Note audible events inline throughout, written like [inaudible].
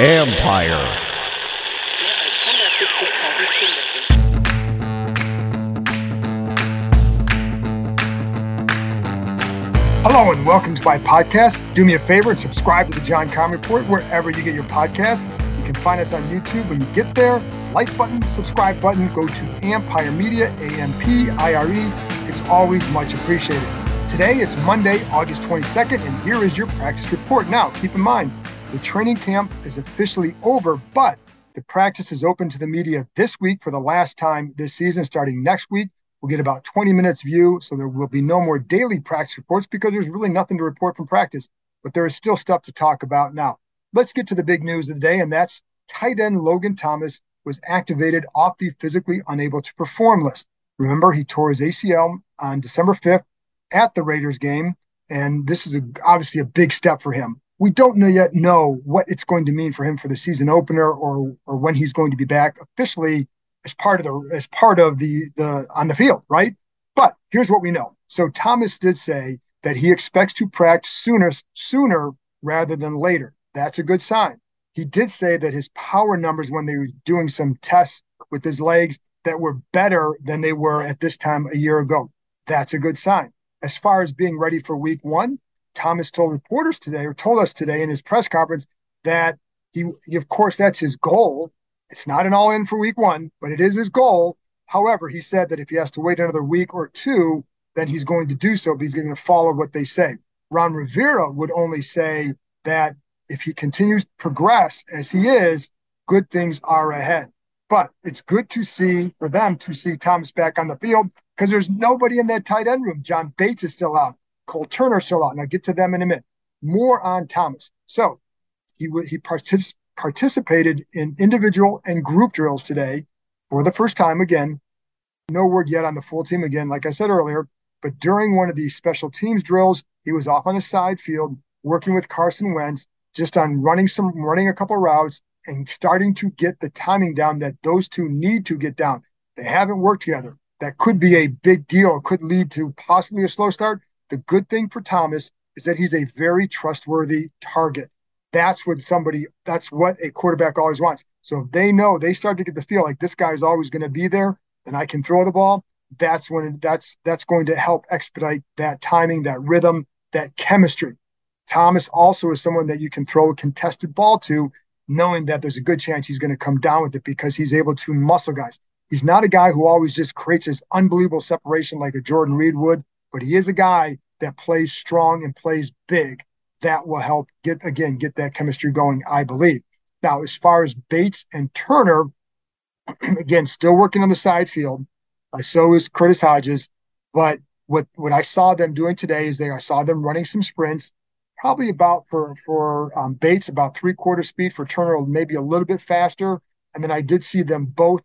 Empire. Hello and welcome to my podcast. Do me a favor and subscribe to the John Keim Report wherever you get your podcast. You can find us on YouTube when you get there. Like button, subscribe button, go to Empire Media, A M P I R E. It's always much appreciated. Today it's Monday, August 22nd, and here is your practice report. Now, keep in mind, the training camp is officially over, but the practice is open to the media this week for the last time this season, starting next week. We'll get about 20 minutes view, so there will be no more daily practice reports because there's really nothing to report from practice, but there is still stuff to talk about now. Let's get to the big news of the day, and that's tight end Logan Thomas was activated off the physically unable to perform list. Remember, he tore his ACL on December 5th at the Raiders game, and this is a, obviously a big step for him. We don't know yet know what it's going to mean for him for the season opener or or when he's going to be back officially as part of the as part of the the on the field, right? But here's what we know. So Thomas did say that he expects to practice sooner sooner rather than later. That's a good sign. He did say that his power numbers when they were doing some tests with his legs that were better than they were at this time a year ago. That's a good sign. As far as being ready for week one, Thomas told reporters today, or told us today in his press conference, that he, of course, that's his goal it's not an all in for week one, but it is his goal. However, he said that if he has to wait another week or two, then he's going to do so, but he's going to follow what they say. Ron Rivera would only say that if he continues to progress as he is, good things are ahead. But it's good to see for them to see Thomas back on the field because there's nobody in that tight end room. John Bates is still out. Cole Turner still out. And I'll get to them in a minute. More on Thomas. So he he partic- participated in individual and group drills today for the first time again. No word yet on the full team again, like I said earlier. But during one of these special teams drills, he was off on the side field working with Carson Wentz, just on running some running a couple routes and starting to get the timing down that those two need to get down. They haven't worked together. That could be a big deal. It could lead to possibly a slow start. The good thing for Thomas is that he's a very trustworthy target. That's what somebody, that's what a quarterback always wants. So if they know they start to get the feel like this guy's always going to be there, then I can throw the ball. That's when that's that's going to help expedite that timing, that rhythm, that chemistry. Thomas also is someone that you can throw a contested ball to, knowing that there's a good chance he's going to come down with it because he's able to muscle guys. He's not a guy who always just creates this unbelievable separation like a Jordan Reed would, but he is a guy that plays strong and plays big that will help get again get that chemistry going, I believe. Now, as far as Bates and Turner, [clears throat] again, still working on the side field. Uh, so is Curtis Hodges. But what what I saw them doing today is they I saw them running some sprints, probably about for for um, Bates about three quarter speed for Turner, maybe a little bit faster. And then I did see them both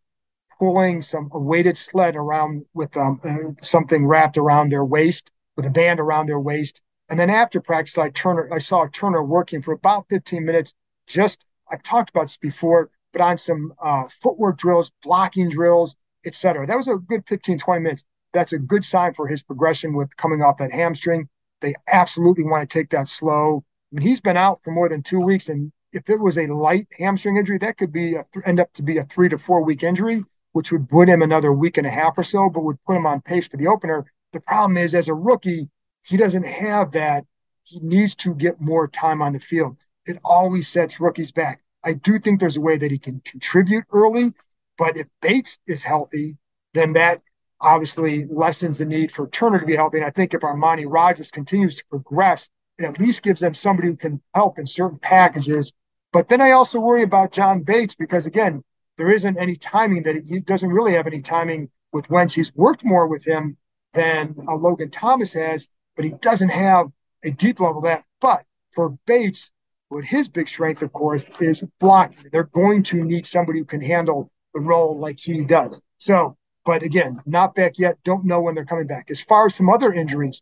pulling some a weighted sled around with um, uh, something wrapped around their waist with a band around their waist and then after practice, I Turner, I saw Turner working for about 15 minutes. Just I've talked about this before, but on some uh, footwork drills, blocking drills, etc. That was a good 15, 20 minutes. That's a good sign for his progression with coming off that hamstring. They absolutely want to take that slow. I mean, he's been out for more than two weeks, and if it was a light hamstring injury, that could be a, end up to be a three to four week injury, which would put him another week and a half or so, but would put him on pace for the opener. The problem is, as a rookie, he doesn't have that. He needs to get more time on the field. It always sets rookies back. I do think there's a way that he can contribute early, but if Bates is healthy, then that obviously lessens the need for Turner to be healthy. And I think if Armani Rogers continues to progress, it at least gives them somebody who can help in certain packages. But then I also worry about John Bates because, again, there isn't any timing that he doesn't really have any timing with Wentz. He's worked more with him than uh, Logan Thomas has but he doesn't have a deep level that. But for Bates, what his big strength, of course, is blocking. They're going to need somebody who can handle the role like he does. So, but again, not back yet. Don't know when they're coming back. As far as some other injuries,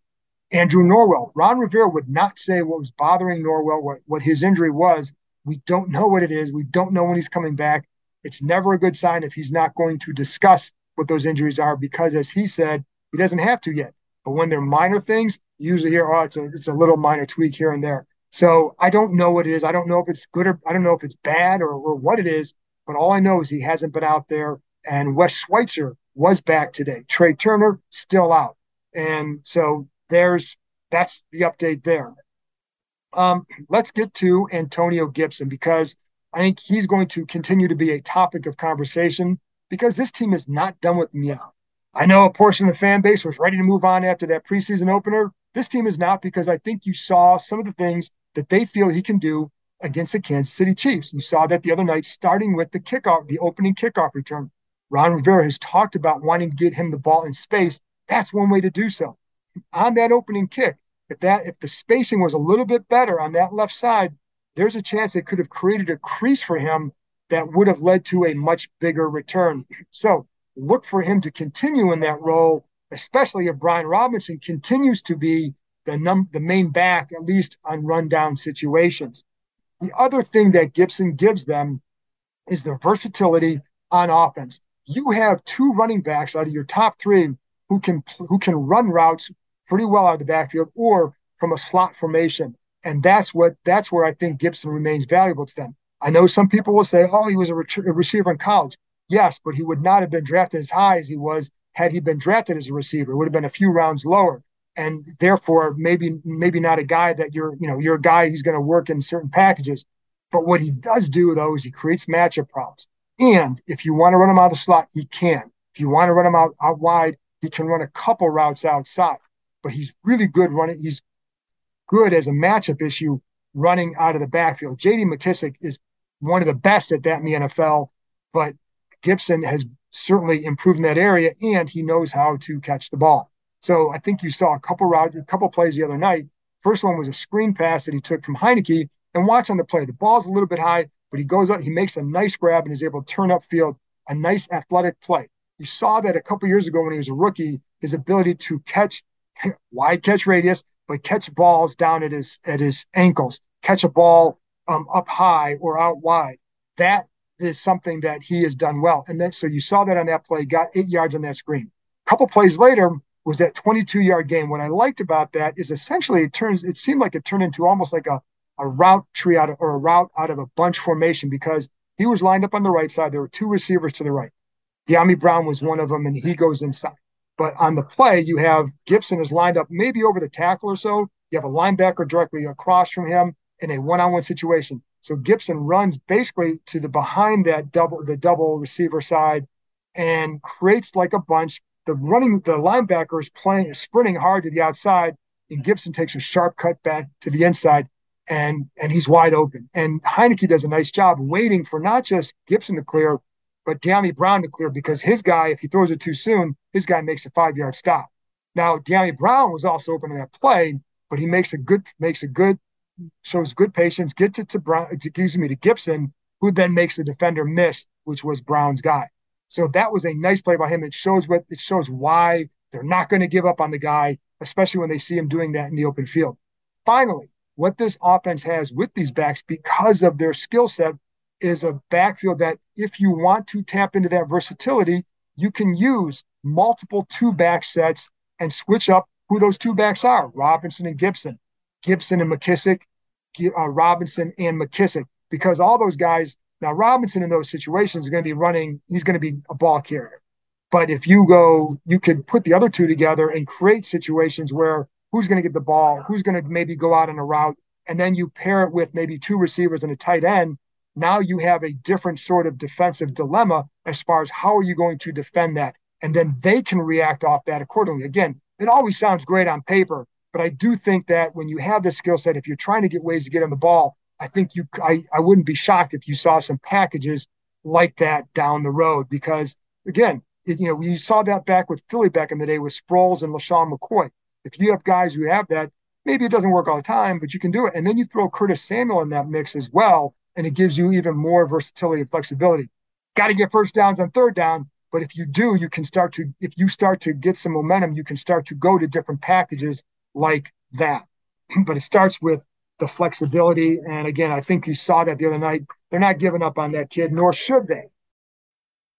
Andrew Norwell, Ron Rivera would not say what was bothering Norwell, what, what his injury was. We don't know what it is. We don't know when he's coming back. It's never a good sign if he's not going to discuss what those injuries are because, as he said, he doesn't have to yet. But when they're minor things, you usually hear, oh, it's a, it's a little minor tweak here and there. So I don't know what it is. I don't know if it's good or I don't know if it's bad or, or what it is. But all I know is he hasn't been out there. And Wes Schweitzer was back today. Trai Turner still out. And so there's that's the update there. Um, let's get to Antonio Gibson because I think he's going to continue to be a topic of conversation because this team is not done with him yet. I know a portion of the fan base was ready to move on after that preseason opener. This team is not because I think you saw some of the things that they feel he can do against the Kansas City Chiefs. You saw that the other night, starting with the kickoff, the opening kickoff return. Ron Rivera has talked about wanting to get him the ball in space. That's one way to do so. On that opening kick, if that if the spacing was a little bit better on that left side, there's a chance it could have created a crease for him that would have led to a much bigger return. So look for him to continue in that role, especially if Brian Robinson continues to be the num the main back, at least on rundown situations. The other thing that Gibson gives them is the versatility on offense. You have two running backs out of your top three who can who can run routes pretty well out of the backfield or from a slot formation. And that's what that's where I think Gibson remains valuable to them. I know some people will say, "Oh, he was a, a receiver in college." Yes, but he would not have been drafted as high as he was had he been drafted as a receiver. It would have been a few rounds lower, and therefore maybe maybe not a guy that you're you know you're a guy who's going to work in certain packages. But what he does do though is he creates matchup problems. And if you want to run him out of the slot, he can. If you want to run him out, out wide, he can run a couple routes outside but he's really good running. He's good as a matchup issue running out of the backfield. J.D. McKissic is one of the best at that in the NFL, but Gibson has certainly improved in that area, and he knows how to catch the ball. So I think you saw a couple routes, a couple plays the other night. First one was a screen pass that he took from Heinicke, and watch on the play. The ball's a little bit high, but he goes up, he makes a nice grab and is able to turn upfield, a nice athletic play. You saw that a couple years ago when he was a rookie, his ability to catch [laughs] wide catch radius, but catch balls down at his at his ankles, catch a ball um, up high or out wide. That is something that he has done well. And then so you saw that on that play, got eight yards on that screen. A couple plays later was that 22 yard game. What I liked about that is essentially it turns it seemed like it turned into almost like a, a route tree out of, or a route out of a bunch formation because he was lined up on the right side. There were two receivers to the right. Dyami Brown was one of them, and he goes inside. But on the play, you have Gibson is lined up maybe over the tackle or so. You have a linebacker directly across from him in a one-on-one situation. So Gibson runs basically to the behind that double the double receiver side and creates like a bunch. The running the linebacker is playing sprinting hard to the outside, and Gibson takes a sharp cut back to the inside and and he's wide open. And Heinicke does a nice job waiting for not just Gibson to clear, but Dyami Brown to clear because his guy, if he throws it too soon, his guy makes a five yard stop. Now, Dyami Brown was also open to that play, but he makes a good, makes a good, shows good patience, gets it to Brown, excuse me, to Gibson, who then makes the defender miss, which was Brown's guy. So that was a nice play by him. It shows what it shows why they're not going to give up on the guy, especially when they see him doing that in the open field. Finally, what this offense has with these backs because of their skill set is a backfield that, if you want to tap into that versatility, you can use multiple two back sets and switch up who those two backs are Robinson and Gibson, Gibson and McKissic, uh, Robinson and McKissic, because all those guys, now Robinson in those situations is going to be running, he's going to be a ball carrier. But if you go, you could put the other two together and create situations where who's going to get the ball, who's going to maybe go out on a route, and then you pair it with maybe two receivers and a tight end now you have a different sort of defensive dilemma as far as how are you going to defend that? And then they can react off that accordingly. Again it always sounds great on paper but i do think that when you have this skill set if you're trying to get ways to get on the ball i think you I, I wouldn't be shocked if you saw some packages like that down the road because again it, you know we saw that back with philly back in the day with sproles and LeSean McCoy. If you have guys who have that maybe it doesn't work all the time, but you can do it. And then you throw Curtis Samuel in that mix as well, and it gives you even more versatility and flexibility. Got to get first downs on third down, but if you do, you can start to, if you start to get some momentum, you can start to go to different packages like that. [clears throat] But it starts with the flexibility. And again, I think you saw that the other night. They're not giving up on that kid, nor should they.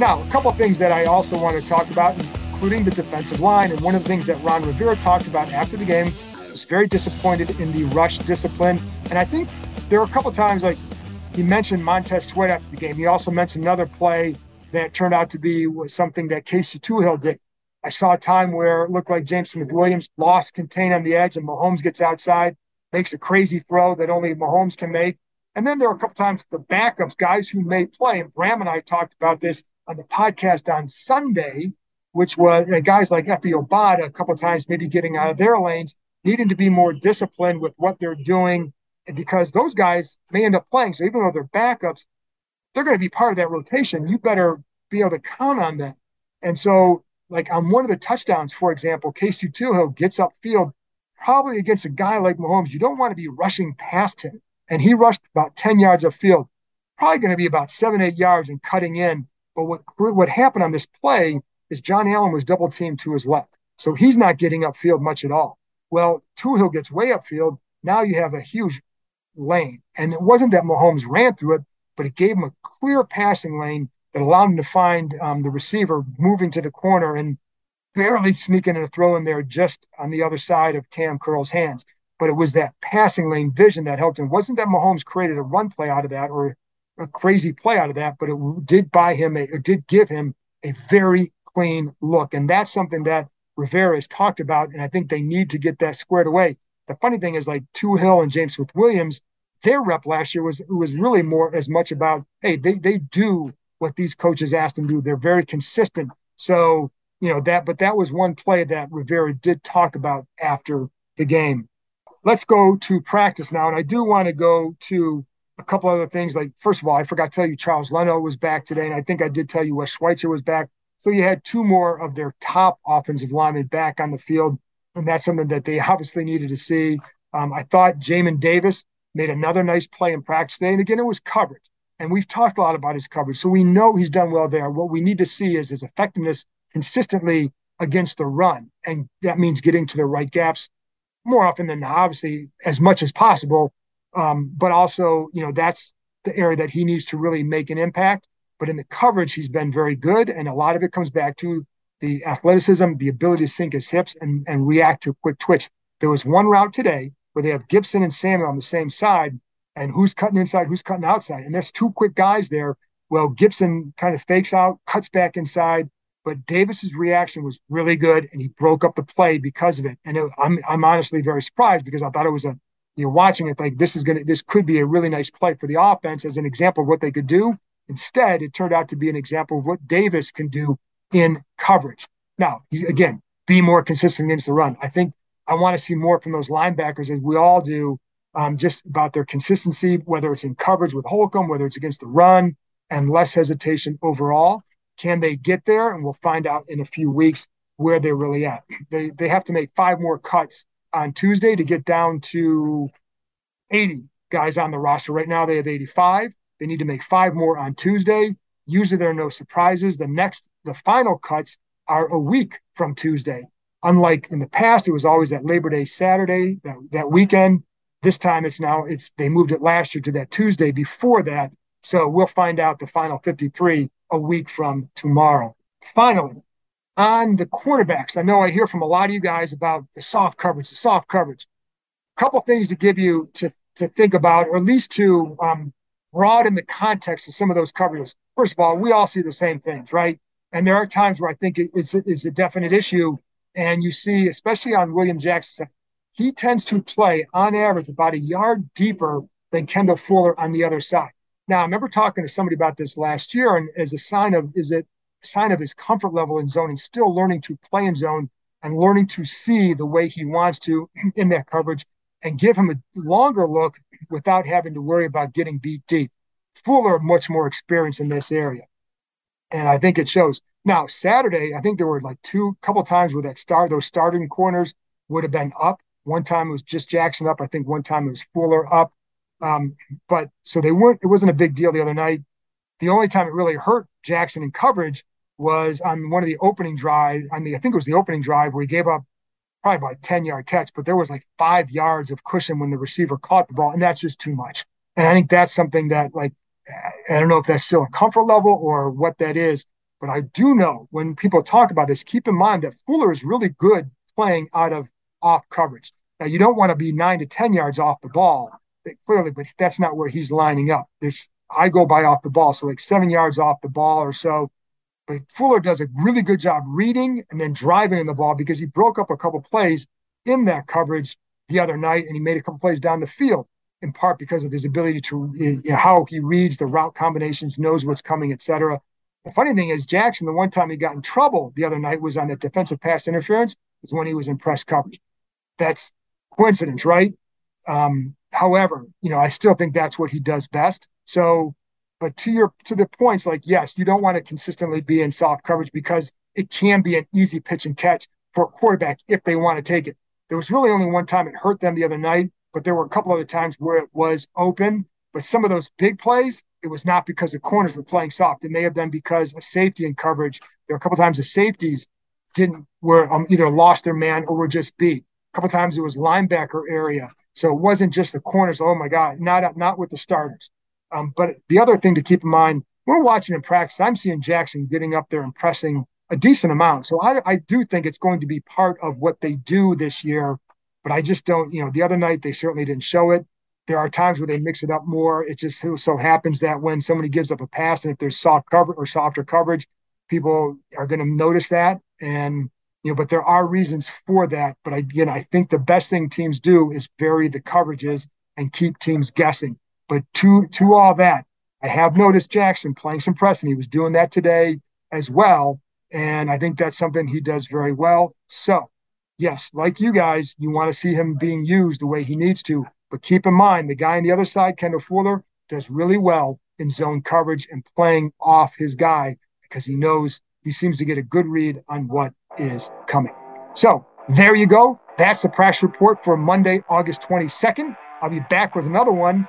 Now, a couple things that I also want to talk about, including the defensive line. And one of the things that Ron Rivera talked about after the game was very disappointed in the rush discipline. And I think there were a couple times like he mentioned Montez Sweat after the game. He also mentioned another play that turned out to be was something that Casey Toohill did. I saw a time where it looked like James Williams lost contain on the edge and Mahomes gets outside, makes a crazy throw that only Mahomes can make. And then there were a couple times the backups, guys who may play, and Bram and I talked about this on the podcast on Sunday, which was uh, guys like Efe Obada a couple times maybe getting out of their lanes, needing to be more disciplined with what they're doing, because those guys may end up playing. So even though they're backups, they're going to be part of that rotation. You better be able to count on them. And so, like on one of the touchdowns, for example, Casey Toohill gets upfield, probably against a guy like Mahomes. You don't want to be rushing past him. And he rushed about 10 yards upfield, probably going to be about seven, eight yards and cutting in but what what happened on this play is John Allen was double teamed to his left, so he's not getting upfield much at all. Well, Toohill gets way upfield. Now you have a huge lane, and it wasn't that Mahomes ran through it, but it gave him a clear passing lane that allowed him to find um, the receiver moving to the corner and barely sneaking in a throw in there just on the other side of Kam Curl's hands. But it was that passing lane vision that helped him. It wasn't that Mahomes created a run play out of that or a crazy play out of that, but it did buy him a, it did give him a very clean look. And that's something that Rivera has talked about. And I think they need to get that squared away. The funny thing is like Toohill and James Smith Williams, their rep last year was was really more as much about, hey, they they do what these coaches asked them to do. They're very consistent. So, you know, that but that was one play that Rivera did talk about after the game. Let's go to practice now. And I do want to go to a couple other things. Like, first of all, I forgot to tell you Charles Leno was back today, and I think I did tell you Wes Schweitzer was back. So you had two more of their top offensive linemen back on the field, and that's something that they obviously needed to see. Um, I thought Jamin Davis made another nice play in practice today, and again, it was coverage. And we've talked a lot about his coverage, so we know he's done well there. What we need to see is his effectiveness consistently against the run, and that means getting to the right gaps more often than not, obviously as much as possible um, but also, you know, that's the area that he needs to really make an impact. But in the coverage, he's been very good. And a lot of it comes back to the athleticism, the ability to sink his hips and, and react to a quick twitch. There was one route today where they have Gibson and Samuel on the same side, and who's cutting inside, who's cutting outside. And there's two quick guys there. Well, Gibson kind of fakes out, cuts back inside, but Davis's reaction was really good, and he broke up the play because of it. And it, I'm I'm honestly very surprised because I thought it was a you're watching it like this is to this could be a really nice play for the offense as an example of what they could do. Instead, it turned out to be an example of what Davis can do in coverage. Now, he's again be more consistent against the run. I think I want to see more from those linebackers as we all do, um, just about their consistency, whether it's in coverage with Holcomb, whether it's against the run, and less hesitation overall. Can they get there? And we'll find out in a few weeks where they're really at. They they have to make five more cuts on Tuesday to get down to 80 guys on the roster. Right now, they have 85. They need to make five more on Tuesday. Usually, there are no surprises. The next, the final cuts are a week from Tuesday. Unlike in the past, it was always that Labor Day Saturday, that, that weekend. This time it's now it's they moved it last year to that Tuesday before that. So we'll find out the final 53 a week from tomorrow. Finally, on the cornerbacks, I know I hear from a lot of you guys about the soft coverage, the soft coverage. A couple things to give you to, to think about, or at least to um, broaden the context of some of those coverages. First of all, we all see the same things, right? And there are times where I think it's, it's a definite issue And you see, especially on William Jackson, he tends to play on average about a yard deeper than Kendall Fuller on the other side. Now, I remember talking to somebody about this last year, and as a sign of is it sign of his comfort level in zone and still learning to play in zone and learning to see the way he wants to [clears throat] in that coverage and give him a longer look without having to worry about getting beat deep. Fuller much more experience in this area. And I think it shows. Now, Saturday, I think there were like two couple times where that star, those starting corners would have been up. One time it was just Jackson up. I think one time it was Fuller up. Um, but so they weren't, it wasn't a big deal the other night. The only time it really hurt Jackson in coverage was on one of the opening drive, on the, I think it was the opening drive where he gave up probably about a 10 yard catch, but there was like five yards of cushion when the receiver caught the ball. And that's just too much. And I think that's something that, like, I don't know if that's still a comfort level or what that is, but I do know when people talk about this, keep in mind that Fuller is really good playing out of off coverage. Now, you don't want to be nine to 10 yards off the ball, clearly, but that's not where he's lining up. There's I go by off the ball, so like seven yards off the ball or so. But Fuller does a really good job reading and then driving in the ball because he broke up a couple plays in that coverage the other night, and he made a couple plays down the field in part because of his ability to you know, how he reads the route combinations, knows what's coming, etc. The funny thing is, Jackson, the one time he got in trouble the other night was on the defensive pass interference, was when he was in press coverage. That's coincidence, right? Um, however, you know, I still think that's what he does best. So, but to your to the points, like yes, you don't want to consistently be in soft coverage because it can be an easy pitch and catch for a quarterback if they want to take it. There was really only one time it hurt them the other night, but there were a couple other times where it was open. But some of those big plays, it was not because the corners were playing soft. It may have been because of safety and coverage. There were a couple times the safeties didn't were um, either lost their man or were just beat. A couple times it was linebacker area. So it wasn't just the corners. Oh my God, not not with the starters. Um, but the other thing to keep in mind, we're watching in practice. I'm seeing Jackson getting up there and pressing a decent amount. So I, I do think it's going to be part of what they do this year. But I just don't, you know, the other night they certainly didn't show it. There are times where they mix it up more. It just so happens that when somebody gives up a pass and if there's soft cover or softer coverage, people are going to notice that. And you know, but there are reasons for that. But again, I think the best thing teams do is vary the coverages and keep teams guessing. But to to all that, I have noticed Jackson playing some press, and he was doing that today as well. And I think that's something he does very well. So, yes, like you guys, you want to see him being used the way he needs to. But keep in mind, the guy on the other side, Kendall Fuller, does really well in zone coverage and playing off his guy because he knows he seems to get a good read on what is coming. So there you go. That's the press report for Monday, August 22nd. I'll be back with another one